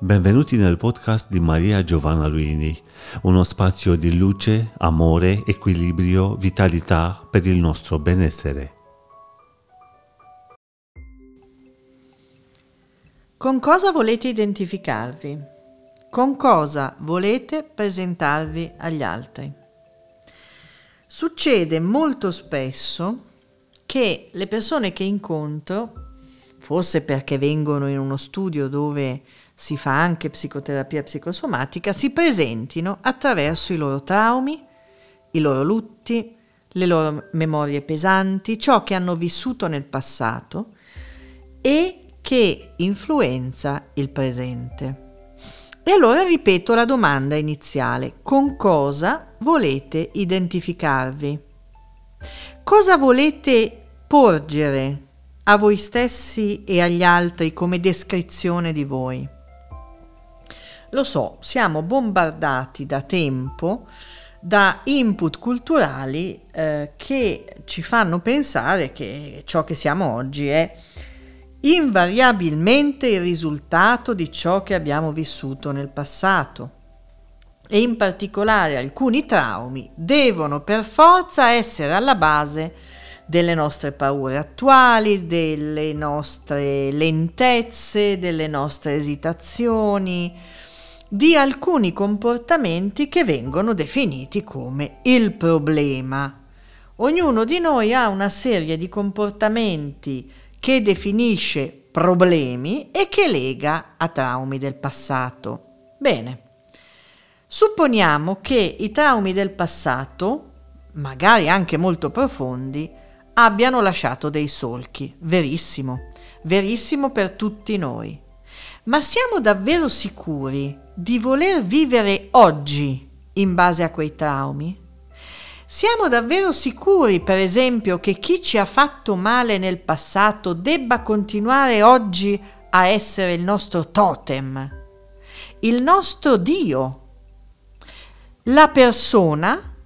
Benvenuti nel podcast di Maria Giovanna Luini, uno spazio di luce, amore, equilibrio, vitalità per il nostro benessere. Con cosa volete identificarvi? Con cosa volete presentarvi agli altri? Succede molto spesso che le persone che incontro, forse perché vengono in uno studio dove si fa anche psicoterapia psicosomatica, si presentino attraverso i loro traumi, i loro lutti, le loro memorie pesanti, ciò che hanno vissuto nel passato e che influenza il presente. E allora ripeto la domanda iniziale, con cosa volete identificarvi? Cosa volete porgere a voi stessi e agli altri come descrizione di voi? Lo so, siamo bombardati da tempo da input culturali eh, che ci fanno pensare che ciò che siamo oggi è invariabilmente il risultato di ciò che abbiamo vissuto nel passato. E in particolare alcuni traumi devono per forza essere alla base delle nostre paure attuali, delle nostre lentezze, delle nostre esitazioni, di alcuni comportamenti che vengono definiti come il problema. Ognuno di noi ha una serie di comportamenti che definisce problemi e che lega a traumi del passato. Bene, supponiamo che i traumi del passato, magari anche molto profondi, abbiano lasciato dei solchi. Verissimo, verissimo per tutti noi. Ma siamo davvero sicuri di voler vivere oggi in base a quei traumi? Siamo davvero sicuri, per esempio, che chi ci ha fatto male nel passato debba continuare oggi a essere il nostro totem, il nostro Dio, la persona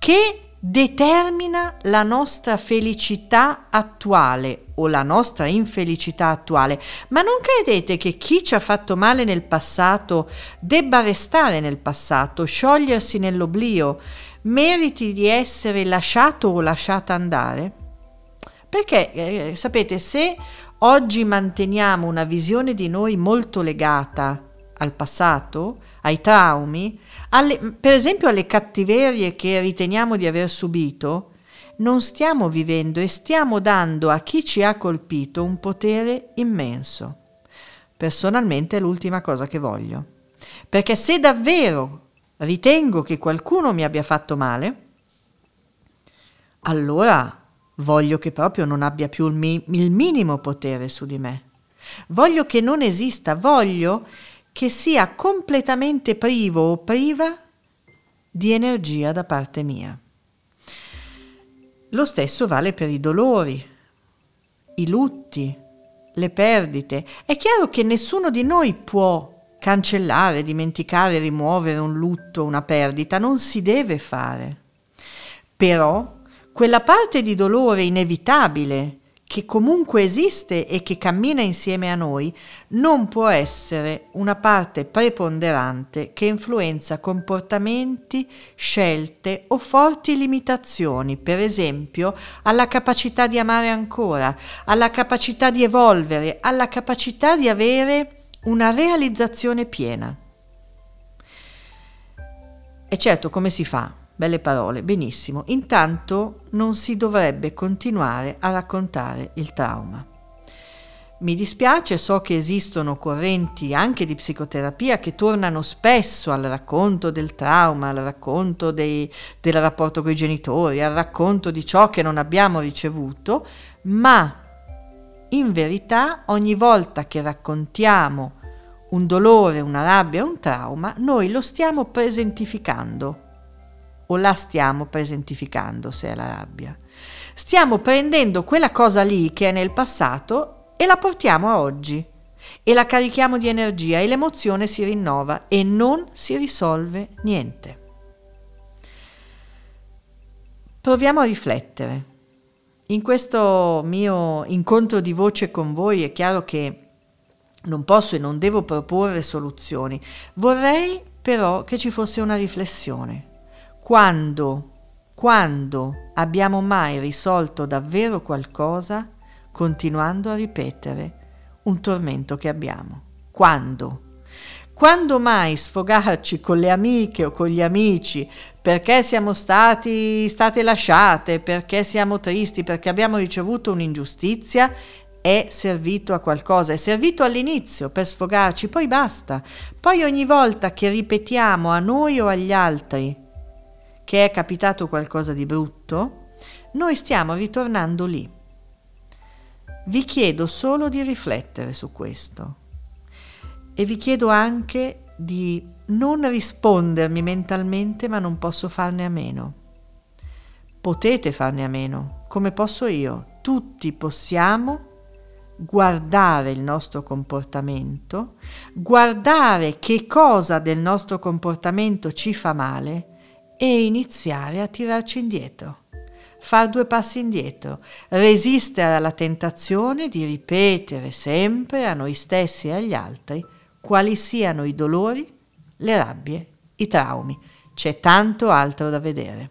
che determina la nostra felicità attuale o la nostra infelicità attuale, ma non credete che chi ci ha fatto male nel passato debba restare nel passato, sciogliersi nell'oblio, meriti di essere lasciato o lasciata andare? Perché eh, sapete, se oggi manteniamo una visione di noi molto legata al passato, ai traumi, alle, per esempio alle cattiverie che riteniamo di aver subito, non stiamo vivendo e stiamo dando a chi ci ha colpito un potere immenso. Personalmente è l'ultima cosa che voglio. Perché se davvero ritengo che qualcuno mi abbia fatto male, allora voglio che proprio non abbia più il, mi- il minimo potere su di me. Voglio che non esista, voglio che sia completamente privo o priva di energia da parte mia. Lo stesso vale per i dolori, i lutti, le perdite. È chiaro che nessuno di noi può cancellare, dimenticare, rimuovere un lutto, una perdita, non si deve fare. Però quella parte di dolore inevitabile che comunque esiste e che cammina insieme a noi, non può essere una parte preponderante che influenza comportamenti, scelte o forti limitazioni, per esempio alla capacità di amare ancora, alla capacità di evolvere, alla capacità di avere una realizzazione piena. E certo, come si fa? Belle parole, benissimo. Intanto non si dovrebbe continuare a raccontare il trauma. Mi dispiace, so che esistono correnti anche di psicoterapia che tornano spesso al racconto del trauma, al racconto dei, del rapporto con i genitori, al racconto di ciò che non abbiamo ricevuto, ma in verità ogni volta che raccontiamo un dolore, una rabbia, un trauma, noi lo stiamo presentificando o la stiamo presentificando se è la rabbia. Stiamo prendendo quella cosa lì che è nel passato e la portiamo a oggi e la carichiamo di energia e l'emozione si rinnova e non si risolve niente. Proviamo a riflettere. In questo mio incontro di voce con voi è chiaro che Non posso e non devo proporre soluzioni. Vorrei però che ci fosse una riflessione. Quando, quando abbiamo mai risolto davvero qualcosa continuando a ripetere un tormento che abbiamo? Quando? Quando mai sfogarci con le amiche o con gli amici perché siamo stati state lasciate, perché siamo tristi, perché abbiamo ricevuto un'ingiustizia è servito a qualcosa, è servito all'inizio per sfogarci, poi basta. Poi ogni volta che ripetiamo a noi o agli altri che è capitato qualcosa di brutto, noi stiamo ritornando lì. Vi chiedo solo di riflettere su questo e vi chiedo anche di non rispondermi mentalmente ma non posso farne a meno. Potete farne a meno, come posso io. Tutti possiamo guardare il nostro comportamento, guardare che cosa del nostro comportamento ci fa male e iniziare a tirarci indietro. Far due passi indietro, resistere alla tentazione di ripetere sempre a noi stessi e agli altri quali siano i dolori, le rabbie, i traumi. C'è tanto altro da vedere.